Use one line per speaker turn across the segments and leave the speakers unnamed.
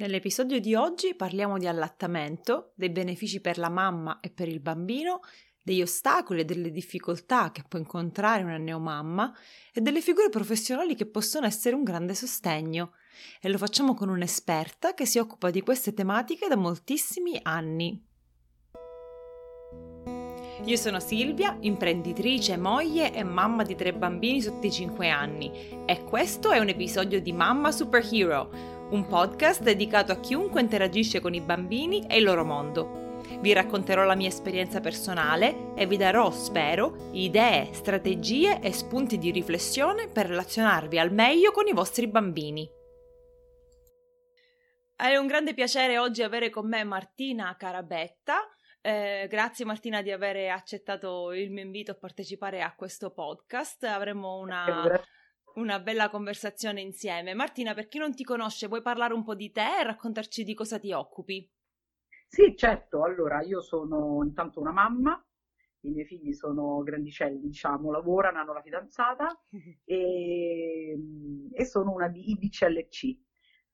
Nell'episodio di oggi parliamo di allattamento, dei benefici per la mamma e per il bambino, degli ostacoli e delle difficoltà che può incontrare una neomamma e delle figure professionali che possono essere un grande sostegno. E lo facciamo con un'esperta che si occupa di queste tematiche da moltissimi anni. Io sono Silvia, imprenditrice, moglie e mamma di tre bambini sotto i 5 anni e questo è un episodio di Mamma Superhero un podcast dedicato a chiunque interagisce con i bambini e il loro mondo. Vi racconterò la mia esperienza personale e vi darò, spero, idee, strategie e spunti di riflessione per relazionarvi al meglio con i vostri bambini. È un grande piacere oggi avere con me Martina Carabetta. Eh, grazie Martina di aver accettato il mio invito a partecipare a questo podcast. Avremo una, una bella conversazione insieme. Martina, per chi non ti conosce, vuoi parlare un po' di te e raccontarci di cosa ti occupi?
Sì, certo. Allora, io sono intanto una mamma, i miei figli sono grandicelli, diciamo, lavorano, hanno la fidanzata e, e sono una di IBCLC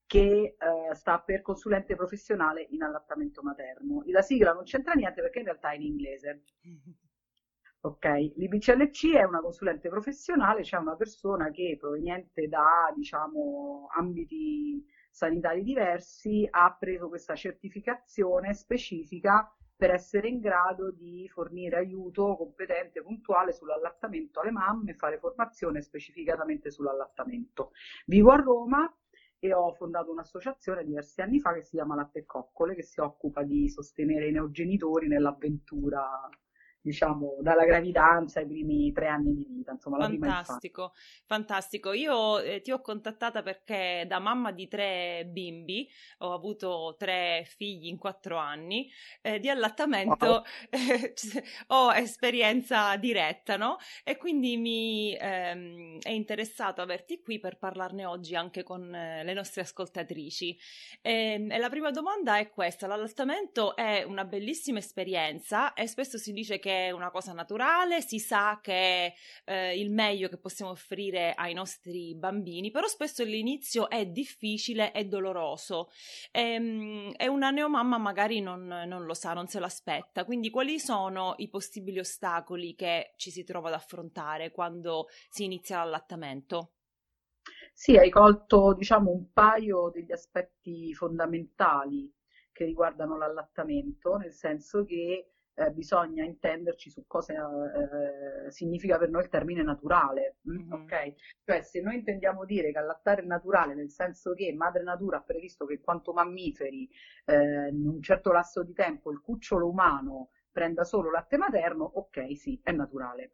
che eh, sta per consulente professionale in allattamento materno. La sigla non c'entra niente perché in realtà è in inglese. Ok, l'IBCLC è una consulente professionale, cioè una persona che proveniente da, diciamo, ambiti sanitari diversi ha preso questa certificazione specifica per essere in grado di fornire aiuto competente, puntuale sull'allattamento alle mamme e fare formazione specificatamente sull'allattamento. Vivo a Roma e ho fondato un'associazione diversi anni fa che si chiama Latte e Coccole, che si occupa di sostenere i neogenitori nell'avventura diciamo, dalla gravidanza ai primi tre anni di vita, insomma, la
fantastico, fantastico. Io eh, ti ho contattata perché da mamma di tre bimbi, ho avuto tre figli in quattro anni, eh, di allattamento wow. eh, ho esperienza diretta, no? E quindi mi ehm, è interessato averti qui per parlarne oggi anche con eh, le nostre ascoltatrici. E, ehm, e la prima domanda è questa, l'allattamento è una bellissima esperienza e spesso si dice che è una cosa naturale, si sa che è eh, il meglio che possiamo offrire ai nostri bambini, però spesso l'inizio è difficile e doloroso ehm, e, una neomamma magari non, non lo sa, non se lo aspetta. Quindi quali sono i possibili ostacoli che ci si trova ad affrontare quando si inizia l'allattamento?
Sì, hai colto diciamo un paio degli aspetti fondamentali che riguardano l'allattamento, nel senso che eh, bisogna intenderci su cosa eh, significa per noi il termine naturale, mm-hmm. ok? Cioè se noi intendiamo dire che allattare è naturale nel senso che madre natura ha previsto che quanto mammiferi eh, in un certo lasso di tempo il cucciolo umano prenda solo latte materno, ok, sì, è naturale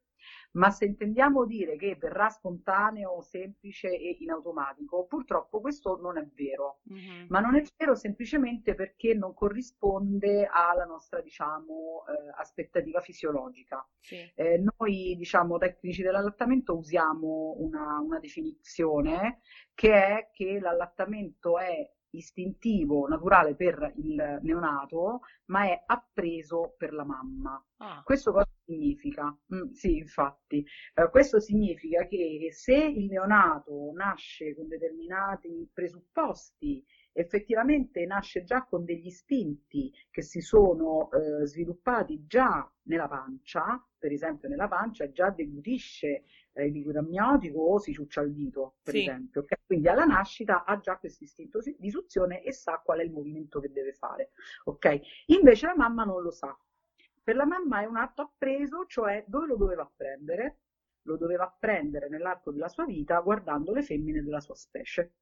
ma se intendiamo dire che verrà spontaneo, semplice e in automatico, purtroppo questo non è vero, mm-hmm. ma non è vero semplicemente perché non corrisponde alla nostra, diciamo, eh, aspettativa fisiologica. Sì. Eh, noi, diciamo, tecnici dell'allattamento usiamo una, una definizione che è che l'allattamento è istintivo, naturale per il neonato, ma è appreso per la mamma. Ah. Questo cosa significa? Mm, sì, infatti, eh, questo significa che se il neonato nasce con determinati presupposti effettivamente nasce già con degli istinti che si sono eh, sviluppati già nella pancia, per esempio nella pancia già deglutisce eh, il liquido amniotico o si ciuccia il dito, per sì. esempio. Okay? Quindi alla nascita ha già questo istinto di suzione e sa qual è il movimento che deve fare. Okay? Invece la mamma non lo sa. Per la mamma è un atto appreso, cioè dove lo doveva apprendere? Lo doveva apprendere nell'arco della sua vita guardando le femmine della sua specie.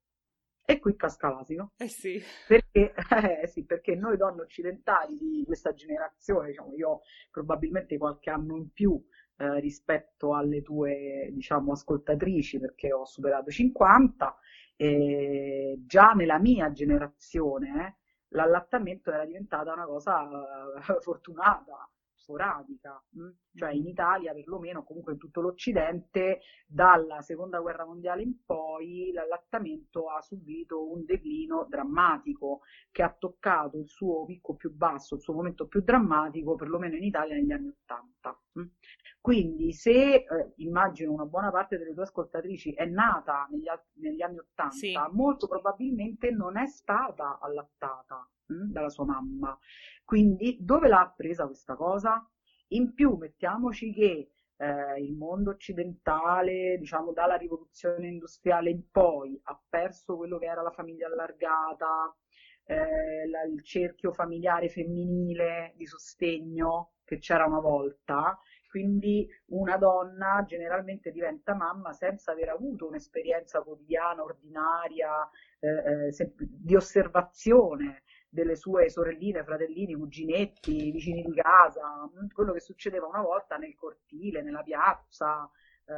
E qui casca l'asino.
Eh sì.
Perché, eh sì, perché noi donne occidentali di questa generazione, diciamo, io probabilmente qualche anno in più eh, rispetto alle tue, diciamo, ascoltatrici, perché ho superato i 50, e già nella mia generazione eh, l'allattamento era diventata una cosa eh, fortunata sporadica, mh? cioè in Italia perlomeno, comunque in tutto l'Occidente, dalla seconda guerra mondiale in poi l'allattamento ha subito un declino drammatico che ha toccato il suo picco più basso, il suo momento più drammatico, perlomeno in Italia negli anni Ottanta. Quindi se eh, immagino una buona parte delle tue ascoltatrici è nata negli, negli anni Ottanta, sì. molto probabilmente non è stata allattata dalla sua mamma. Quindi dove l'ha presa questa cosa? In più mettiamoci che eh, il mondo occidentale, diciamo dalla rivoluzione industriale in poi, ha perso quello che era la famiglia allargata, eh, la, il cerchio familiare femminile di sostegno che c'era una volta. Quindi una donna generalmente diventa mamma senza aver avuto un'esperienza quotidiana, ordinaria, eh, eh di osservazione delle sue sorelline, fratellini, cuginetti, vicini di casa, quello che succedeva una volta nel cortile, nella piazza, eh,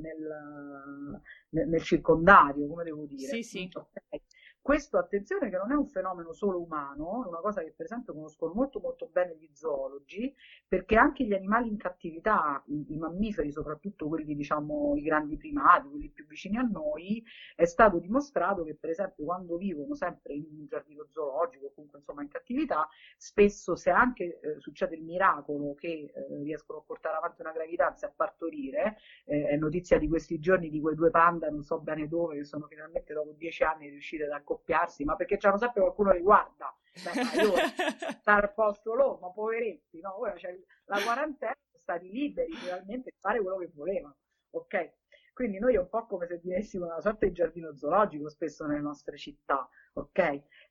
nel, nel, nel, circondario, come devo dire.
Sì, sì.
Okay. Questo, attenzione, che non è un fenomeno solo umano, è una cosa che per esempio conoscono molto molto bene gli zoologi, perché anche gli animali in cattività, i, i mammiferi, soprattutto quelli, diciamo, i grandi primati, quelli più vicini a noi, è stato dimostrato che per esempio quando vivono sempre in un giardino zoologico, comunque insomma in cattività, spesso se anche eh, succede il miracolo che eh, riescono a portare avanti una gravidanza e a partorire, eh, è notizia di questi giorni di quei due panda, non so bene dove, che sono finalmente dopo dieci anni riusciti ad accoppiare accoppiarsi, ma perché c'hanno sempre qualcuno che guarda. Beh, io stare al posto loro, ma poveretti, no? Ora c'è la quarantena, sono stati liberi realmente di fare quello che volevano, ok? Quindi noi è un po' come se vivessimo una sorta di giardino zoologico spesso nelle nostre città, ok?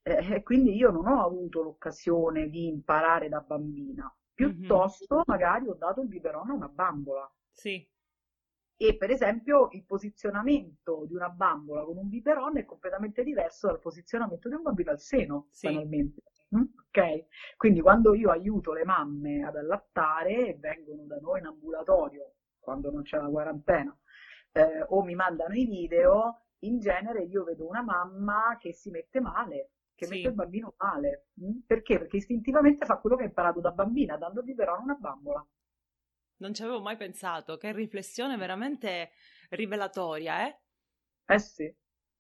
Eh, e quindi io non ho avuto l'occasione di imparare da bambina, piuttosto mm-hmm. magari ho dato il biberon a una bambola.
Sì
e per esempio il posizionamento di una bambola con un biberon è completamente diverso dal posizionamento di un bambino al seno, sì. banalmente. Mm? Ok? Quindi quando io aiuto le mamme ad allattare e vengono da noi in ambulatorio quando non c'è la quarantena eh, o mi mandano i video, in genere io vedo una mamma che si mette male, che sì. mette il bambino male. Mm? Perché? Perché istintivamente fa quello che ha imparato da bambina, dando il biberon a una bambola.
Non ci avevo mai pensato, che riflessione veramente rivelatoria, eh?
Eh sì,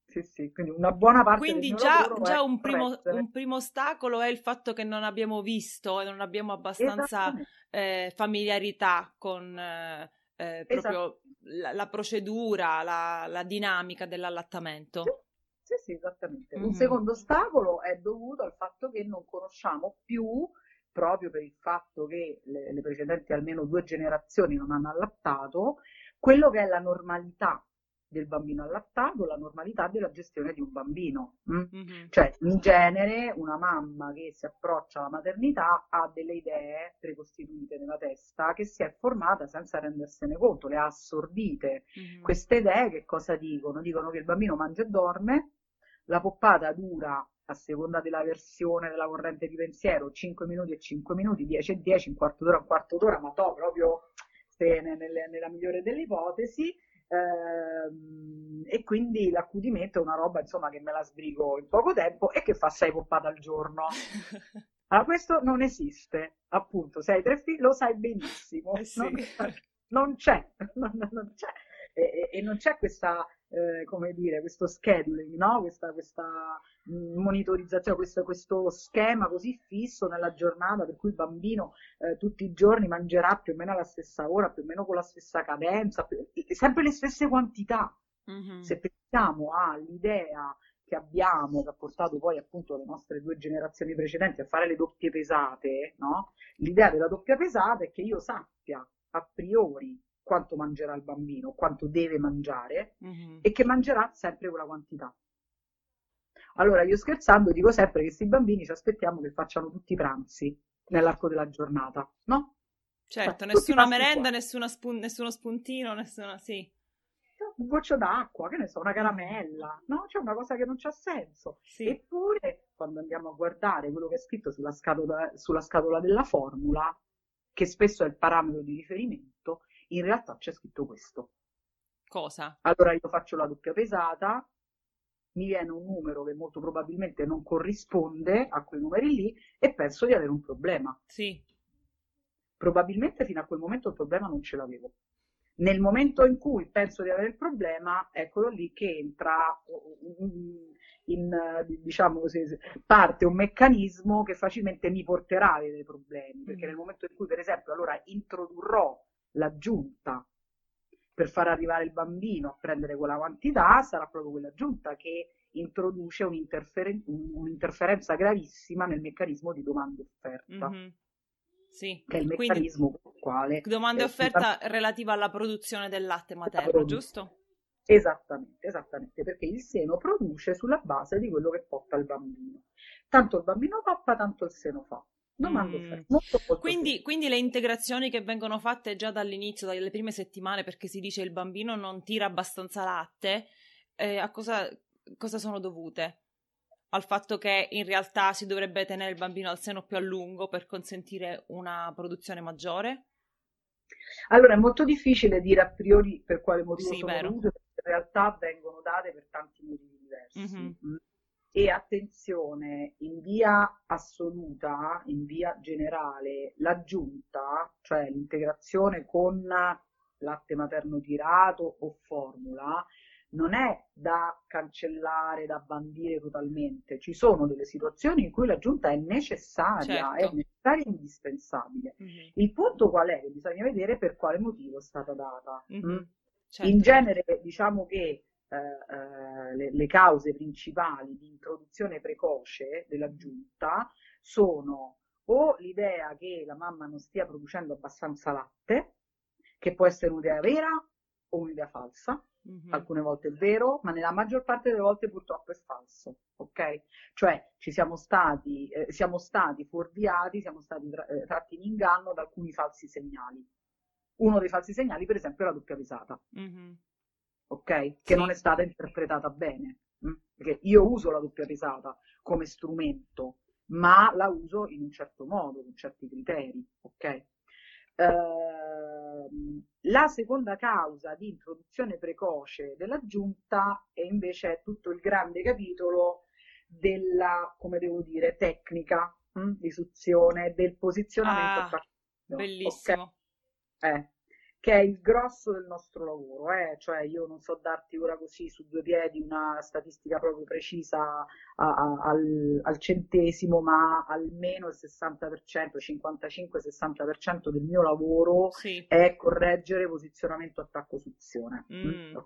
sì, sì, quindi una buona parte
Quindi già, già un, primo, un, primo, ostacolo è il fatto che non abbiamo visto e non abbiamo abbastanza eh, familiarità con eh, eh proprio la, la, procedura, la, la, dinamica dell'allattamento.
Sì, sì, sì esattamente. Mm-hmm. Un secondo ostacolo è dovuto al fatto che non conosciamo più proprio per il fatto che le, le precedenti almeno due generazioni non hanno allattato, quello che è la normalità del bambino allattato, la normalità della gestione di un bambino. Mm-hmm. Cioè, in genere, una mamma che si approccia alla maternità ha delle idee precostituite nella testa che si è formata senza rendersene conto, le ha assorbite. Mm-hmm. Queste idee che cosa dicono? Dicono che il bambino mangia e dorme, la poppata dura a seconda della versione della corrente di pensiero, 5 minuti e 5 minuti, 10 e 10, un quarto d'ora, un quarto d'ora, ma to proprio nelle, nella migliore delle ipotesi. Ehm, e quindi l'accudimento è una roba insomma che me la sbrigo in poco tempo e che fa 6 poppate al giorno. Allora, questo non esiste, appunto, se hai tre figli lo sai benissimo,
eh sì. non,
non, c'è, non, non c'è. E, e, non c'è questa eh, come dire, questo scheduling, no? questa, questa monitorizzazione, questo, questo, schema così fisso nella giornata per cui il bambino eh, tutti i giorni mangerà più o meno alla stessa ora, più o meno con la stessa cadenza, più, sempre le stesse quantità. Mm-hmm. Se pensiamo all'idea che abbiamo, che ha portato poi appunto le nostre due generazioni precedenti a fare le doppie pesate, no? L'idea della doppia pesata è che io sappia a priori quanto mangerà il bambino, quanto deve mangiare mm-hmm. e che mangerà sempre quella quantità. Allora io scherzando dico sempre che questi bambini ci aspettiamo che facciano tutti i pranzi nell'arco della giornata, no?
Certo, cioè, nessuna merenda, nessuna spun- nessuno spuntino, nessuna, sì.
Un goccio d'acqua, che ne so, una caramella, no? C'è una cosa che non c'ha senso. Sì. Eppure, quando andiamo a guardare quello che è scritto sulla scatola, sulla scatola della formula, che spesso è il parametro di riferimento, in realtà c'è scritto questo.
Cosa?
Allora io faccio la doppia pesata, mi viene un numero che molto probabilmente non corrisponde a quei numeri lì e penso di avere un problema.
Sì.
Probabilmente fino a quel momento il problema non ce l'avevo. Nel momento in cui penso di avere il problema, eccolo lì che entra in, diciamo così, parte un meccanismo che facilmente mi porterà a avere problemi, perché mm. nel momento in cui, per esempio, allora introdurrò l'aggiunta per far arrivare il bambino a prendere quella quantità, sarà proprio quella giunta che introduce un'interferen- un'interferenza gravissima nel meccanismo di domanda e offerta. Mm-hmm.
Sì.
Che è il meccanismo Quindi, con il quale...
Domanda e offerta si... relativa alla produzione del latte materno, giusto?
Esattamente, esattamente, perché il seno produce sulla base di quello che porta il bambino. Tanto il bambino pappa, tanto il seno fa. Domanda mm. molto, molto
quindi, quindi, le integrazioni che vengono fatte già dall'inizio, dalle prime settimane, perché si dice il bambino non tira abbastanza latte, eh, a cosa, cosa sono dovute? Al fatto che in realtà si dovrebbe tenere il bambino al seno più a lungo per consentire una produzione maggiore?
Allora è molto difficile dire a priori per quale motivo sì, sono vero. dovute, perché in realtà vengono date per tanti motivi diversi. Mm-hmm e attenzione, in via assoluta, in via generale, l'aggiunta, cioè l'integrazione con latte materno tirato o formula, non è da cancellare, da bandire totalmente. Ci sono delle situazioni in cui l'aggiunta è necessaria, certo. è necessaria e indispensabile. Mm-hmm. Il punto qual è? Bisogna vedere per quale motivo è stata data. Mm-hmm. Certo. In genere diciamo che eh, eh, le, le, cause principali di introduzione precoce della giunta sono o l'idea che la mamma non stia producendo abbastanza latte, che può essere un'idea vera o un'idea falsa, mm-hmm. alcune volte è vero, ma nella maggior parte delle volte purtroppo è falso, ok? Cioè ci siamo stati, eh, siamo stati fuorviati, siamo stati tra- eh, tratti in inganno da alcuni falsi segnali. Uno dei falsi segnali, per esempio, è la doppia pesata. Mm-hmm ok? Che sì. non è stata interpretata bene. Hm? Perché io uso la doppia risata come strumento, ma la uso in un certo modo, con certi criteri, ok? Uh, la seconda causa di introduzione precoce dell'aggiunta è invece tutto il grande capitolo della, come devo dire, tecnica hm, di suzione, del posizionamento.
Ah, bellissimo.
Okay? Eh, che è il grosso del nostro lavoro, eh? cioè io non so darti ora così su due piedi una statistica proprio precisa a, a, al, al, centesimo, ma almeno il 60%, 55-60% del mio lavoro sì. è correggere posizionamento attacco-suzione. Mm.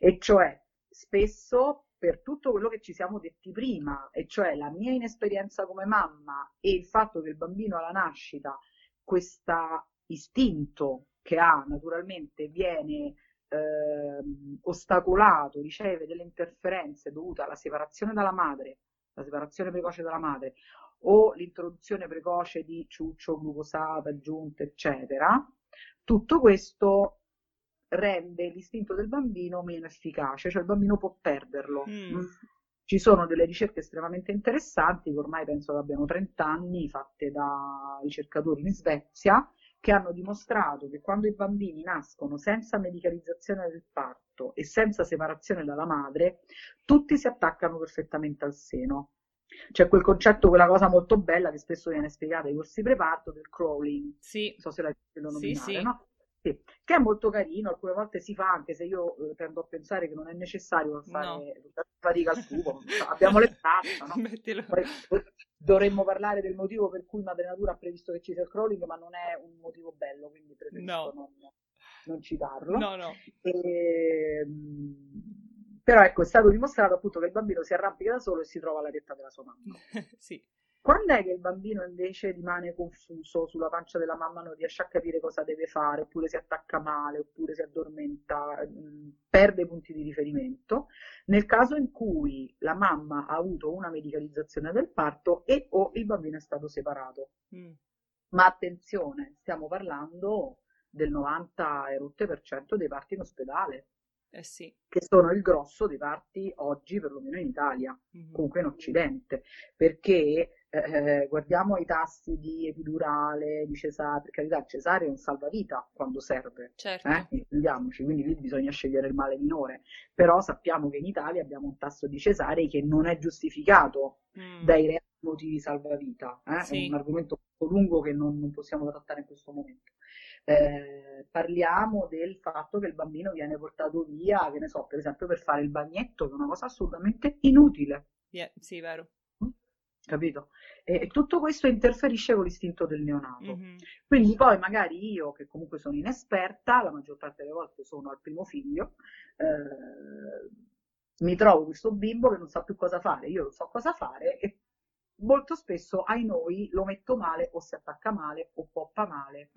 E cioè spesso per tutto quello che ci siamo detti prima, e cioè la mia inesperienza come mamma e il fatto che il bambino alla nascita questo istinto che ha naturalmente viene eh, ostacolato, riceve delle interferenze dovute alla separazione dalla madre, la separazione precoce dalla madre, o l'introduzione precoce di ciuccio, glucosato, aggiunte, eccetera, tutto questo rende l'istinto del bambino meno efficace, cioè il bambino può perderlo. Mm. Ci sono delle ricerche estremamente interessanti, che ormai penso che abbiano 30 anni, fatte da ricercatori in Svezia, che hanno dimostrato che quando i bambini nascono senza medicalizzazione del parto e senza separazione dalla madre, tutti si attaccano perfettamente al seno. C'è quel concetto, quella cosa molto bella che spesso viene spiegata ai corsi preparto del crawling.
Sì.
Non so se l'hai sentito nominare,
sì, sì.
no? Sì, che è molto carino, alcune volte si fa, anche se io eh, tendo a pensare che non è necessario fare no. fatica al tubo, abbiamo le braccia, no? Poi, dovremmo parlare del motivo per cui Madre Natura ha previsto che ci sia il crawling, ma non è un motivo bello, quindi preferisco no. non, non, citarlo.
No, no.
E, ehm, però ecco, è stato dimostrato appunto che il bambino si arrampica da solo e si trova alla testa della sua mamma.
sì.
Quando è che il bambino invece rimane confuso sulla pancia della mamma, non riesce a capire cosa deve fare, oppure si attacca male, oppure si addormenta, mm, perde i punti di riferimento? Nel caso in cui la mamma ha avuto una medicalizzazione del parto e o il bambino è stato separato. Mm. Ma attenzione, stiamo parlando del 90% dei parti in ospedale.
Eh sì.
che sono il grosso dei parti oggi, perlomeno in Italia, mm-hmm. comunque in Occidente, perché eh, guardiamo i tassi di epidurale, di cesare, per carità il cesare è un salvavita quando serve,
certo.
eh? quindi lì bisogna scegliere il male minore, però sappiamo che in Italia abbiamo un tasso di cesare che non è giustificato mm. dai reali motivi salvavita, eh? sì. è un argomento molto lungo che non, non possiamo trattare in questo momento. Eh, parliamo del fatto che il bambino viene portato via, che ne so, per esempio per fare il bagnetto, che è una cosa assolutamente inutile.
Yeah, sì, vero
capito? E tutto questo interferisce con l'istinto del neonato. Mm-hmm. Quindi poi magari io, che comunque sono inesperta, la maggior parte delle volte sono al primo figlio, eh, mi trovo questo bimbo che non sa più cosa fare, io non so cosa fare e molto spesso ai noi lo metto male o si attacca male o poppa male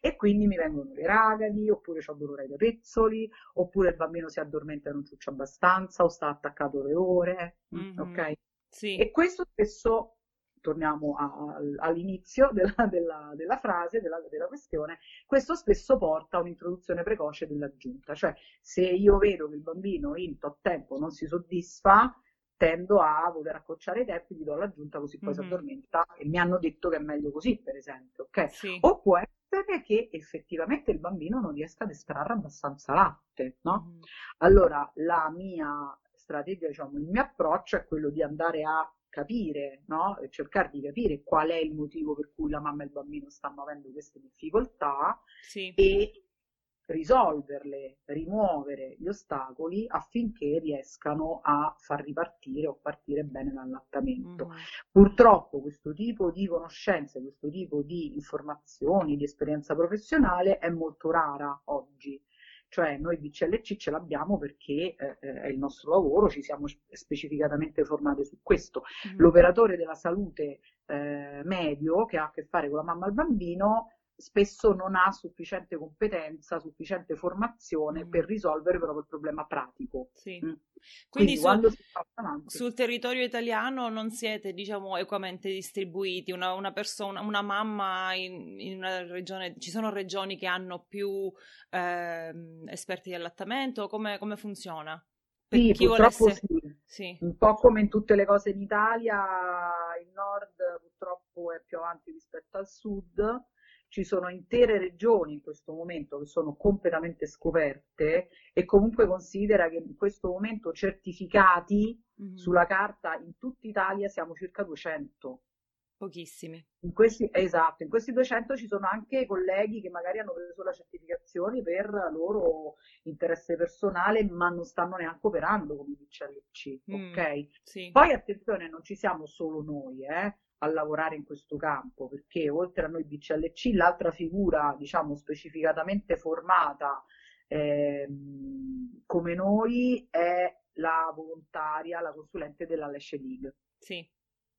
e quindi mi vengono le ragadi oppure ho dolore ai capezzoli oppure il bambino si addormenta e non ciuccia abbastanza o sta attaccato le ore mm-hmm. ok sì. e questo spesso torniamo a, all'inizio della, della, della frase, della, della, questione, questo spesso porta a un'introduzione precoce dell'aggiunta, cioè se io vedo che il bambino in tot tempo non si soddisfa, tendo a voler accorciare i tempi, gli do l'aggiunta così poi mm-hmm. si addormenta e mi hanno detto che è meglio così, per esempio, ok? Sì. O può essere che effettivamente il bambino non riesca ad estrarre abbastanza latte, no? Mm-hmm. Allora la mia strategia, diciamo, il mio approccio è quello di andare a capire, no? E cercare di capire qual è il motivo per cui la mamma e il bambino stanno avendo queste difficoltà sì. e risolverle, rimuovere gli ostacoli affinché riescano a far ripartire o partire bene l'allattamento. Mm. Purtroppo questo tipo di conoscenze, questo tipo di informazioni, di esperienza professionale è molto rara oggi. Cioè noi BCLC ce l'abbiamo perché eh, è il nostro lavoro, ci siamo specificatamente formati su questo. Mm. L'operatore della salute eh, medio che ha a che fare con la mamma e il bambino spesso non ha sufficiente competenza, sufficiente formazione mm. per risolvere proprio il problema pratico.
Sì. Mm. Quindi, Quindi su, sul territorio italiano non siete, diciamo, equamente distribuiti. Una, una persona, una mamma in, in, una regione, ci sono regioni che hanno più eh, esperti di allattamento? Come, come funziona?
Per sì, purtroppo volesse... sì. sì. Un po' come in tutte le cose in Italia, il nord purtroppo è più avanti rispetto al sud ci sono intere regioni in questo momento che sono completamente scoperte e comunque considera che in questo momento certificati mm-hmm. sulla carta in tutta Italia siamo circa 200.
Pochissimi.
In questi, esatto, in questi 200 ci sono anche colleghi che magari hanno preso la certificazione per loro interesse personale, ma non stanno neanche operando come DCLC, mm, ok? Sì. Poi attenzione, non ci siamo solo noi, eh? A lavorare in questo campo, perché oltre a noi BCLC, l'altra figura, diciamo, specificatamente formata eh, come noi è la volontaria, la consulente della Lesce League.
Sì.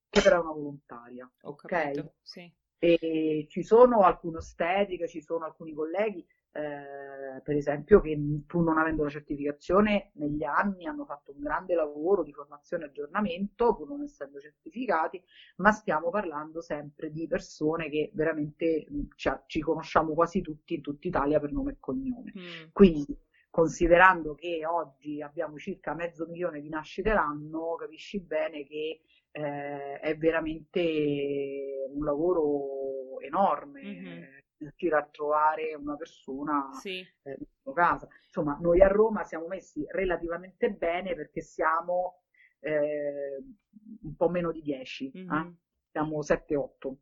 Che però è una volontaria.
Ho ok. Capito, sì.
E ci sono alcune ostetiche, ci sono alcuni colleghi eh, per esempio, che pur non avendo la certificazione, negli anni hanno fatto un grande lavoro di formazione e aggiornamento, pur non essendo certificati, ma stiamo parlando sempre di persone che veramente cioè, ci conosciamo quasi tutti in tutta Italia per nome e cognome. Mm. Quindi, considerando che oggi abbiamo circa mezzo milione di nascite l'anno, capisci bene che eh, è veramente un lavoro enorme. Mm-hmm riuscire a trovare una persona sì. eh, in casa. Insomma, noi a Roma siamo messi relativamente bene perché siamo eh, un po' meno di 10, mm-hmm. eh? siamo 7-8.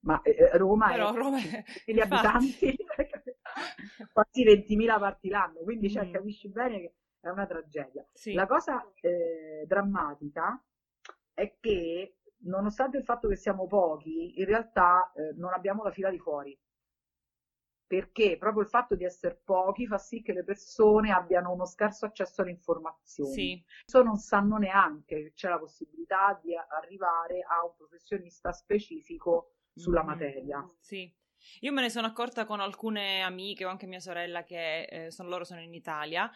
Ma eh, eh, Roma
Però
è
Roma
è... gli abitanti, quasi 20.000 parti l'anno, quindi mm. cioè, capisci bene che è una tragedia. Sì. La cosa eh, drammatica è che nonostante il fatto che siamo pochi, in realtà eh, non abbiamo la fila di fuori perché proprio il fatto di essere pochi fa sì che le persone abbiano uno scarso accesso alle informazioni. Sì. non sanno neanche che c'è la possibilità di arrivare a un professionista specifico sulla mm-hmm. materia.
Sì. Io me ne sono accorta con alcune amiche o anche mia sorella che eh, sono, loro sono in Italia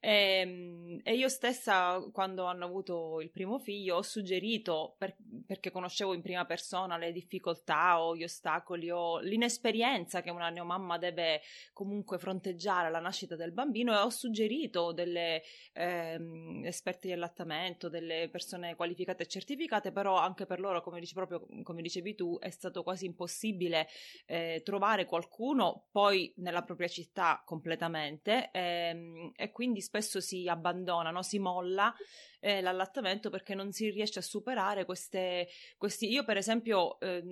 e, ehm, e, io stessa, quando hanno avuto il primo figlio, ho suggerito, per, perché conoscevo in prima persona le difficoltà o gli ostacoli o l'inesperienza che una neomamma deve comunque fronteggiare alla nascita del bambino, e ho suggerito delle ehm, esperte di allattamento, delle persone qualificate e certificate, però anche per loro, come, dice, proprio, come dicevi tu, è stato quasi impossibile eh, trovare qualcuno poi nella propria città completamente ehm, e quindi spesso si abbandona, no? si molla eh, l'allattamento perché non si riesce a superare queste, questi... Io per esempio eh,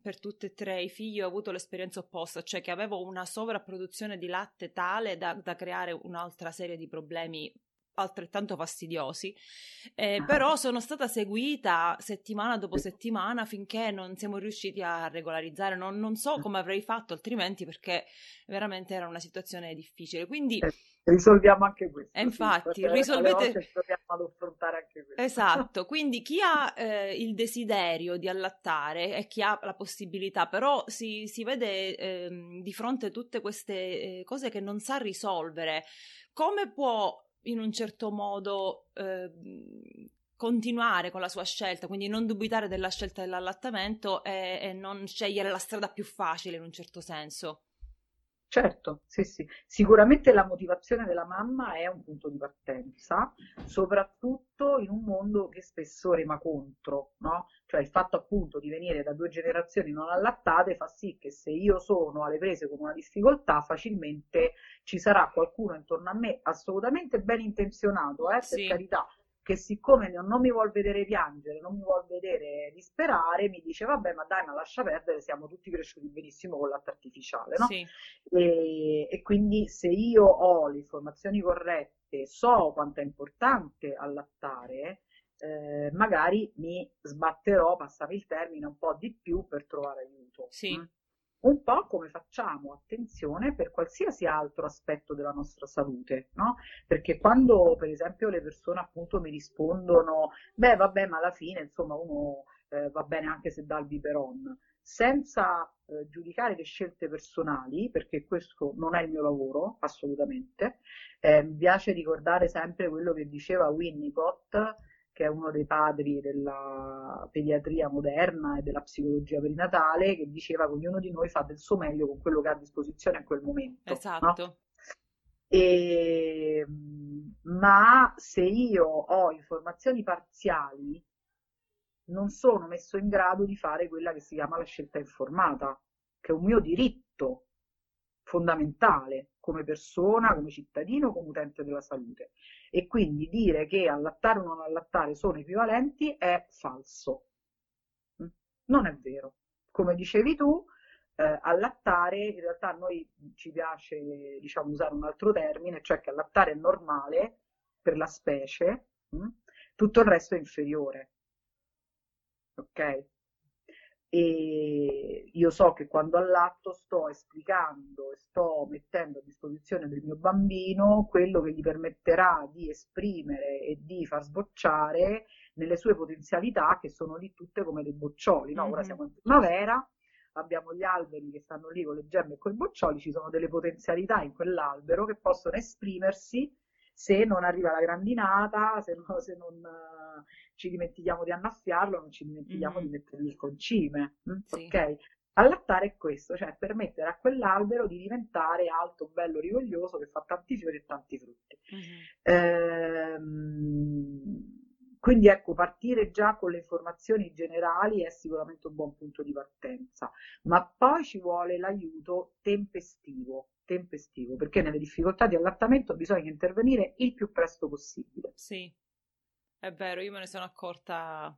per tutti e tre i figli ho avuto l'esperienza opposta, cioè che avevo una sovrapproduzione di latte tale da, da creare un'altra serie di problemi altrettanto fastidiosi, eh, ah. però sono stata seguita settimana dopo settimana finché non siamo riusciti a regolarizzare, non, non so come avrei fatto altrimenti perché veramente era una situazione difficile. Quindi
eh, risolviamo anche questo.
E eh, infatti, sì, risolvete...
ad affrontare anche questo.
Esatto, quindi chi ha eh, il desiderio di allattare e chi ha la possibilità, però si, si vede eh, di fronte a tutte queste eh, cose che non sa risolvere, come può in un certo modo eh, continuare con la sua scelta, quindi non dubitare della scelta dell'allattamento e, e non scegliere la strada più facile in un certo senso.
Certo, sì, sì. Sicuramente la motivazione della mamma è un punto di partenza, soprattutto in un mondo che spesso rema contro, no? Cioè il fatto appunto di venire da due generazioni non allattate fa sì che se io sono alle prese con una difficoltà, facilmente ci sarà qualcuno intorno a me assolutamente ben intenzionato, eh, per sì. carità, che siccome non mi vuol vedere piangere, non mi vuol vedere disperare, mi dice vabbè ma dai ma lascia perdere, siamo tutti cresciuti benissimo con latte artificiale, no? Sì. E, e, quindi se io ho le informazioni corrette, so quanto è importante allattare, eh, magari mi sbatterò, passami il termine, un po' di più per trovare aiuto.
Sì. Mm?
Un po' come facciamo attenzione per qualsiasi altro aspetto della nostra salute, no? Perché quando, per esempio, le persone appunto mi rispondono, beh, vabbè, ma alla fine, insomma, uno eh, va bene anche se dà il biberon, senza eh, giudicare le scelte personali, perché questo non è il mio lavoro, assolutamente, eh, mi piace ricordare sempre quello che diceva Winnicott, che è uno dei padri della pediatria moderna e della psicologia perinatale, che diceva che ognuno di noi fa del suo meglio con quello che ha a disposizione in quel momento.
Esatto.
No? E, ma se io ho informazioni parziali, non sono messo in grado di fare quella che si chiama la scelta informata, che è un mio diritto fondamentale come persona, come cittadino, come utente della salute. E quindi dire che allattare o non allattare sono equivalenti è falso. Mm? Non è vero. Come dicevi tu, eh, allattare, in realtà a noi ci piace diciamo, usare un altro termine, cioè che allattare è normale per la specie, mh? Mm? tutto il resto è inferiore. Ok? E io so che quando allatto sto esplicando e sto mettendo a disposizione del mio bambino quello che gli permetterà di esprimere e di far sbocciare nelle sue potenzialità che sono lì tutte come dei boccioli. No? Mm-hmm. Ora siamo in primavera, abbiamo gli alberi che stanno lì con le gemme e con i boccioli, ci sono delle potenzialità in quell'albero che possono esprimersi se non arriva la grandinata, se, no, se non uh, ci dimentichiamo di annaffiarlo, non ci dimentichiamo mm. di mettergli il concime. Mm? Sì. Ok? Allattare è questo, cioè permettere a quell'albero di diventare alto, bello, rigoglioso, che fa tanti fiori e tanti frutti. Mm-hmm. Ehm, quindi ecco, partire già con le informazioni generali è sicuramente un buon punto di partenza, ma poi ci vuole l'aiuto tempestivo tempestivo, perché nelle difficoltà di allattamento bisogna intervenire il più presto possibile.
Sì, è vero, io me ne sono accorta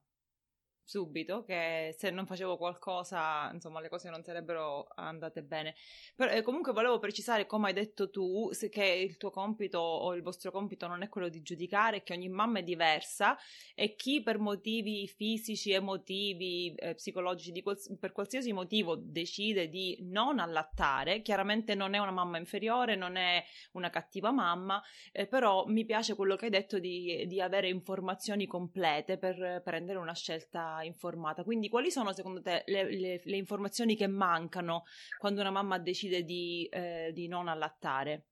subito che se non facevo qualcosa, insomma, le cose non sarebbero andate bene. Però eh, comunque volevo precisare, come hai detto tu, che il tuo compito o il vostro compito non è quello di giudicare, che ogni mamma è diversa e chi per motivi fisici, emotivi, eh, psicologici, quals- per qualsiasi motivo decide di non allattare, chiaramente non è una mamma inferiore, non è una cattiva mamma, eh, però mi piace quello che hai detto di, di avere informazioni complete per prendere una scelta informata. Quindi quali sono secondo te le, le, le informazioni che mancano quando una mamma decide di, eh, di non allattare?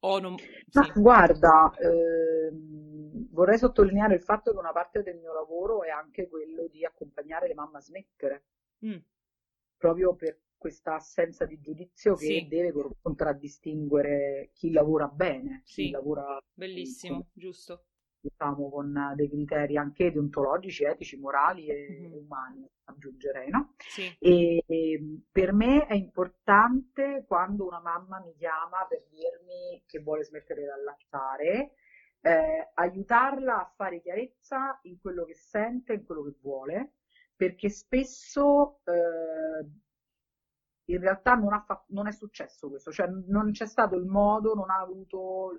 O non...
Sì. guarda, ehm, vorrei sottolineare il fatto che una parte del mio lavoro è anche quello di accompagnare le mamme a smettere, mm. proprio per questa assenza di giudizio che sì. deve contraddistinguere chi lavora bene,
sì.
chi lavora
bellissimo, giusto
diciamo, con dei criteri anche deontologici, etici, morali e mm-hmm. umani, aggiungerei, no?
Sì.
E, e, per me è importante quando una mamma mi chiama per dirmi che vuole smettere di allattare, eh, aiutarla a fare chiarezza in quello che sente, in quello che vuole, perché spesso eh, in realtà non, fatto, non, è successo questo, cioè non c'è stato il modo, non ha avuto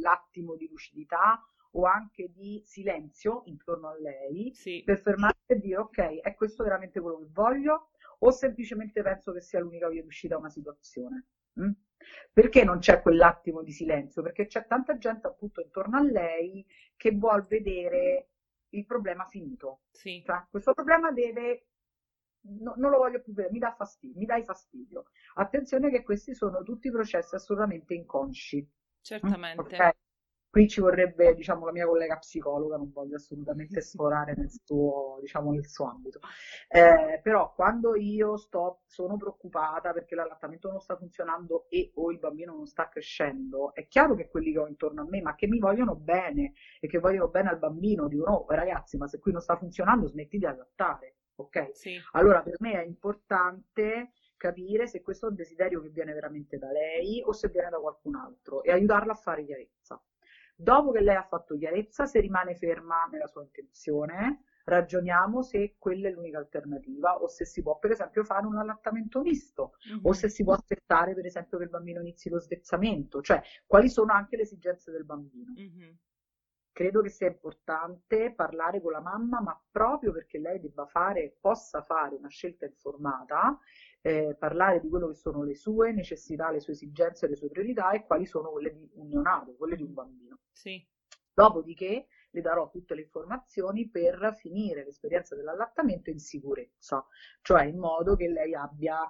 l'attimo di lucidità o anche di silenzio intorno a lei sì. per fermarsi e dire ok, è questo veramente quello che voglio o semplicemente penso che sia l'unica via d'uscita a una situazione. Mm? Perché non c'è quell'attimo di silenzio? Perché c'è tanta gente appunto intorno a lei che vuol vedere il problema finito. Sì. Cioè, questo problema deve No, non lo voglio più vedere, mi dà fastidio, mi dai fastidio. Attenzione che questi sono tutti processi assolutamente inconsci.
Certamente. Okay?
Qui ci vorrebbe, diciamo, la mia collega psicologa, non voglio assolutamente sforare nel suo, diciamo, nel suo ambito. Eh, però quando io sto, sono preoccupata perché l'allattamento non sta funzionando e o il bambino non sta crescendo, è chiaro che quelli che ho intorno a me, ma che mi vogliono bene e che vogliono bene al bambino, dicono, no, ragazzi, ma se qui non sta funzionando smetti di allattare, ok? Sì. Allora per me è importante capire se questo è un desiderio che viene veramente da lei o se viene da qualcun altro e aiutarla a fare chiarezza. Dopo che lei ha fatto chiarezza, se rimane ferma nella sua intenzione, ragioniamo se quella è l'unica alternativa o se si può per esempio fare un allattamento misto mm-hmm. o se si può aspettare per esempio che il bambino inizi lo svezzamento, cioè quali sono anche le esigenze del bambino. Mm-hmm. Credo che sia importante parlare con la mamma, ma proprio perché lei debba fare, possa fare una scelta informata eh, parlare di quello che sono le sue necessità, le sue esigenze, le sue priorità e quali sono quelle di un neonato, quelle di un bambino.
Sì.
Dopodiché le darò tutte le informazioni per finire l'esperienza dell'allattamento in sicurezza, cioè in modo che lei abbia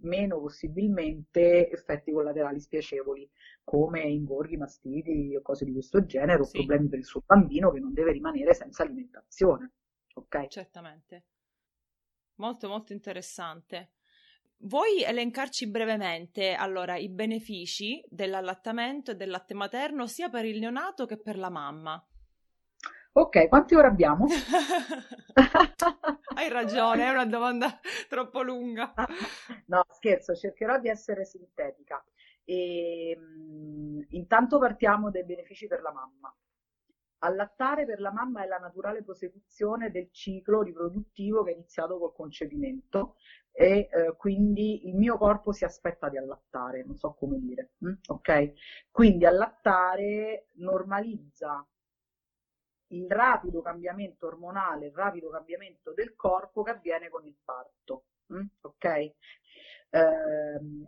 meno possibilmente effetti collaterali spiacevoli, come ingorghi, mastiti o cose di questo genere, sì. o problemi per il suo bambino che non deve rimanere senza alimentazione. Ok?
Certamente. Molto molto interessante. Vuoi elencarci brevemente allora i benefici dell'allattamento e del latte materno sia per il neonato che per la mamma?
Ok, quanti ore abbiamo?
Hai ragione, è una domanda troppo lunga.
No, scherzo, cercherò di essere sintetica. E, ehm, intanto partiamo dai benefici per la mamma. Allattare per la mamma è la naturale prosecuzione del ciclo riproduttivo che è iniziato col concepimento e eh, quindi il mio corpo si aspetta di allattare, non so come dire, hm? ok? Quindi allattare normalizza il rapido cambiamento ormonale, il rapido cambiamento del corpo che avviene con il parto, hm? ok? Eh,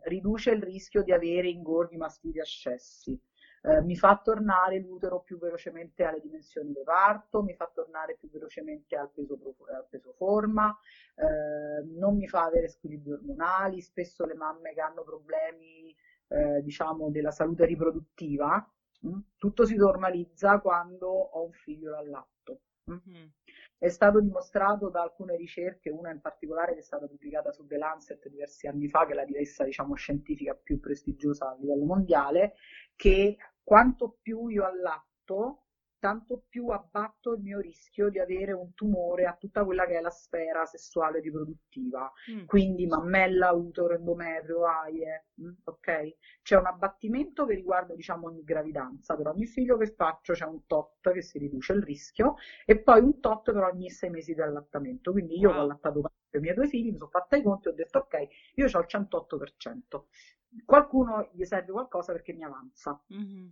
riduce il rischio di avere ingorghi, mastiti, ascessi eh, mi fa tornare l'utero più velocemente alle dimensioni di parto, mi fa tornare più velocemente al peso, al peso forma, eh, non mi fa avere squilibri ormonali, spesso le mamme che hanno problemi eh, diciamo della salute riproduttiva, mh? Mm, tutto si normalizza quando ho un figlio dal lato. Mm-hmm. È stato dimostrato da alcune ricerche, una in particolare che è stata pubblicata su The Lancet diversi anni fa, che è la rivista diciamo, scientifica più prestigiosa a livello mondiale, che quanto più io allatto, tanto più abbatto il mio rischio di avere un tumore a tutta quella che è la sfera sessuale riproduttiva, mm. quindi mammella, utero, endometrio, aie, mm, ok? C'è un abbattimento che riguarda diciamo ogni gravidanza, per ogni figlio che faccio c'è un tot che si riduce il rischio e poi un tot per ogni sei mesi di allattamento, quindi io wow. ho allattato i miei due figli, mi sono fatta i conti e ho detto ok, io ho il 108%, qualcuno gli serve qualcosa perché mi avanza. Mm-hmm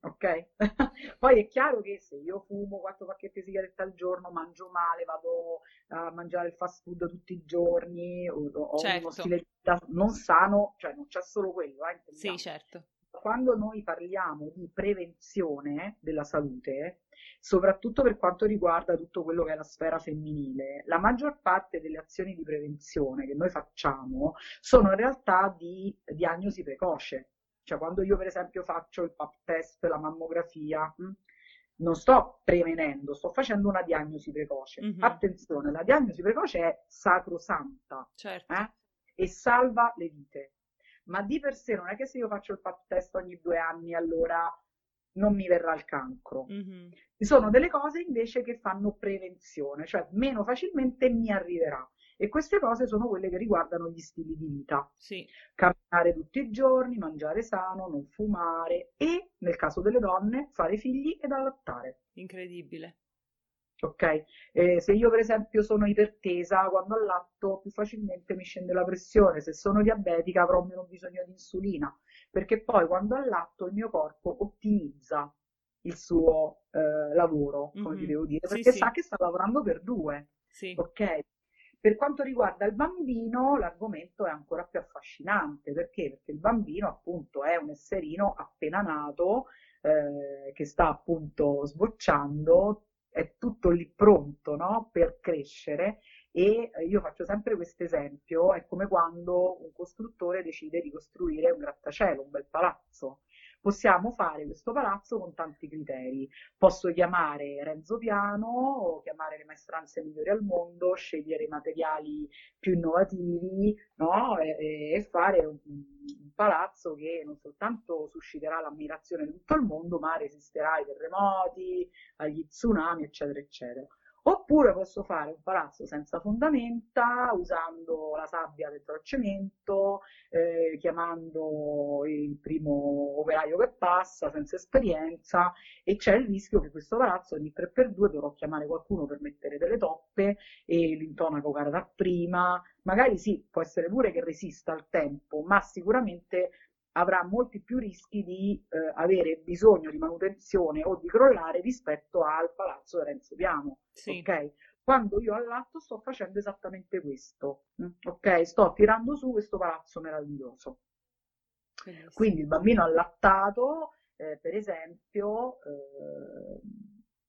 ok? Poi è chiaro che se io fumo quattro pacchetti di sigarette al giorno, mangio male, vado a mangiare il fast food tutti i giorni, ho certo. uno stile di vita non sano, cioè non c'è solo quello, eh,
Sì, certo.
Quando noi parliamo di prevenzione della salute, soprattutto per quanto riguarda tutto quello che è la sfera femminile, la maggior parte delle azioni di prevenzione che noi facciamo sono in realtà di diagnosi precoce cioè quando io per esempio faccio il pap test, la mammografia, hm, non sto prevenendo, sto facendo una diagnosi precoce. Mm-hmm. Attenzione, la diagnosi precoce è sacrosanta
certo.
eh? e salva le vite. Ma di per sé non è che se io faccio il pap test ogni due anni allora non mi verrà il cancro. Mm-hmm. Ci sono delle cose invece che fanno prevenzione, cioè meno facilmente mi arriverà. E queste cose sono quelle che riguardano gli stili di vita.
Sì.
Camminare tutti i giorni, mangiare sano, non fumare e, nel caso delle donne, fare figli ed allattare.
Incredibile.
Ok? Eh, se io per esempio sono ipertesa, quando allatto più facilmente mi scende la pressione, se sono diabetica avrò meno bisogno di insulina, perché poi quando allatto il mio corpo ottimizza il suo eh, lavoro, come mm-hmm. ti devo dire, perché sì, sa sì. che sta lavorando per due, sì. ok? Per quanto riguarda il bambino, l'argomento è ancora più affascinante, perché? Perché il bambino appunto è un esserino appena nato, eh, che sta appunto sbocciando, è tutto lì pronto no? per crescere e io faccio sempre questo esempio, è come quando un costruttore decide di costruire un grattacielo, un bel palazzo possiamo fare questo palazzo con tanti criteri. Posso chiamare Renzo Piano, chiamare le maestranze migliori al mondo, scegliere i materiali più innovativi no? e, e, fare un, un, palazzo che non soltanto susciterà l'ammirazione di tutto il mondo, ma resisterà ai terremoti, agli tsunami, eccetera, eccetera. Oppure posso fare un palazzo senza fondamenta, usando la sabbia dentro al cemento, eh, chiamando il primo operaio che passa, senza esperienza, e c'è il rischio che questo palazzo ogni 3x2 dovrò chiamare qualcuno per mettere delle toppe e l'intonaco cara da prima. Magari sì, può essere pure che resista al tempo, ma sicuramente avrà molti più rischi di eh, avere bisogno di manutenzione o di crollare rispetto al palazzo Renzo Piano. Sì. Okay? Quando io allatto sto facendo esattamente questo, mm, ok? Sto tirando su questo palazzo meraviglioso. Benissimo. Quindi il bambino allattato, eh, per esempio, eh,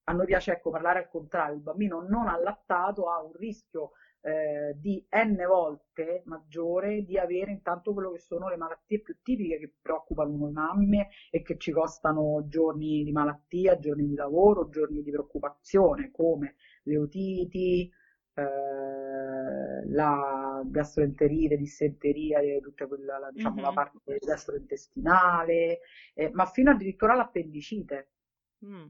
a noi piace ecco, parlare al contrario, il bambino non allattato ha un rischio eh, di n volte maggiore di avere intanto quello che sono le malattie più tipiche che preoccupano noi mamme e che ci costano giorni di malattia, giorni di lavoro, giorni di preoccupazione, come le otiti, eh, la gastroenterite, dissenteria, tutta quella, la, diciamo, mm-hmm. la parte gastrointestinale, eh, ma fino addirittura l'appendicite. Mm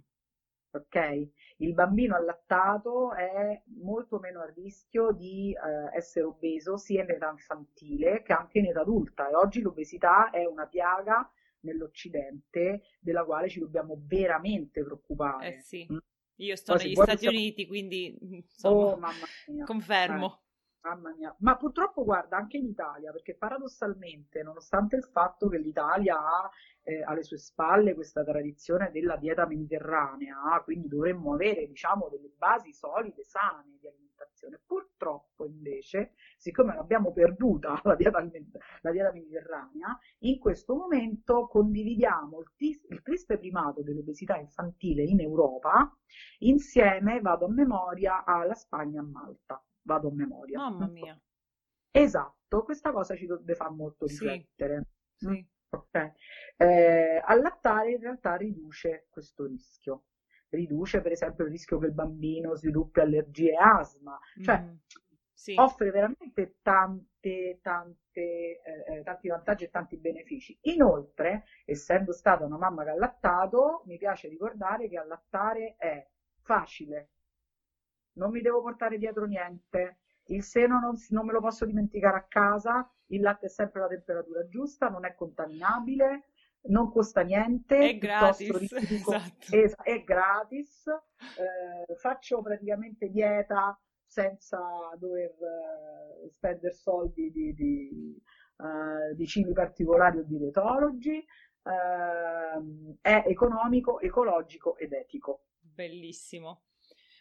ok? Il bambino allattato è molto meno a rischio di eh, essere obeso sia in età infantile che anche in età adulta e oggi l'obesità è una piaga nell'Occidente della quale ci dobbiamo veramente preoccupare.
Eh sì. Mm? Io sto Poi negli Stati siamo... Uniti, quindi insomma, oh, mamma mia. confermo.
Eh. Mamma mia, ma purtroppo guarda anche in Italia, perché paradossalmente, nonostante il fatto che l'Italia ha eh, alle sue spalle questa tradizione della dieta mediterranea, quindi dovremmo avere diciamo delle basi solide, sane di alimentazione, purtroppo invece, siccome l'abbiamo perduta la dieta, la dieta mediterranea, in questo momento condividiamo il, tis- il triste primato dell'obesità infantile in Europa insieme, vado a memoria, alla Spagna e Malta vado a memoria.
Mamma mia.
Esatto, questa cosa ci dovrebbe far molto riflettere. Sì, sì. Mm, okay. eh, allattare in realtà riduce questo rischio. Riduce per esempio il rischio che il bambino sviluppi allergie e asma, cioè mm, sì. offre veramente tante, tante, eh, eh, tanti vantaggi e tanti benefici. Inoltre, essendo stata una mamma che ha allattato, mi piace ricordare che allattare è facile, non mi devo portare dietro niente, il seno non, non me lo posso dimenticare a casa, il latte è sempre alla temperatura giusta, non è contaminabile, non costa niente,
è gratis, esatto.
è, è gratis eh, faccio praticamente dieta senza dover eh, spendere soldi di, di, uh, di, cibi particolari o di dietologi, uh, è economico, ecologico ed etico.
Bellissimo.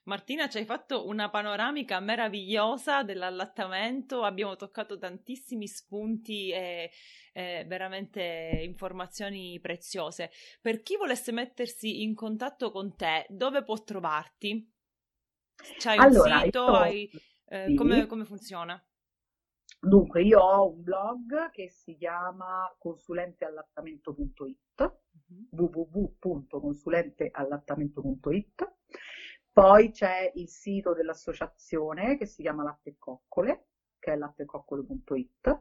Martina, ci hai fatto una panoramica meravigliosa dell'allattamento, abbiamo toccato tantissimi spunti e, e, veramente informazioni preziose. Per chi volesse mettersi in contatto con te, dove può trovarti? C'hai allora, un sito? Io... Hai, eh, sì. come, come funziona?
Dunque, io ho un blog che si chiama consulenteallattamento.it, uh-huh. www.consulenteallattamento.it poi c'è il sito dell'associazione che si chiama Latte Coccole, che è lattecoccole.it.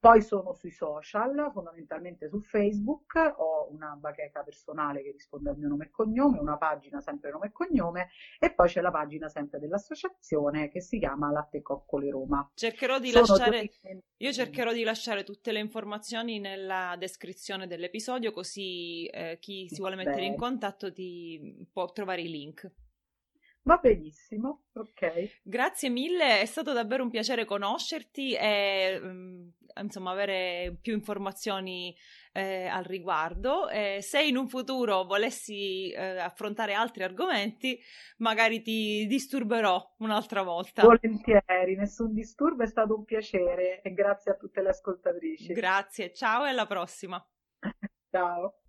Poi sono sui social, fondamentalmente su Facebook, ho una bacheca personale che risponde al mio nome e cognome, una pagina sempre nome e cognome e poi c'è la pagina sempre dell'associazione che si chiama Latte Coccole Roma.
Cercherò di lasciare, io cercherò di lasciare tutte le informazioni nella descrizione dell'episodio così eh, chi si vuole mettere Beh. in contatto ti può trovare i link.
Va benissimo, ok.
Grazie mille, è stato davvero un piacere conoscerti e mm, insomma avere più informazioni eh, al riguardo. Eh, se in un futuro volessi eh, affrontare altri argomenti, magari ti disturberò un'altra volta.
Volentieri, nessun disturbo, è stato un piacere e grazie a tutte le ascoltatrici.
Grazie, ciao e alla prossima.
ciao.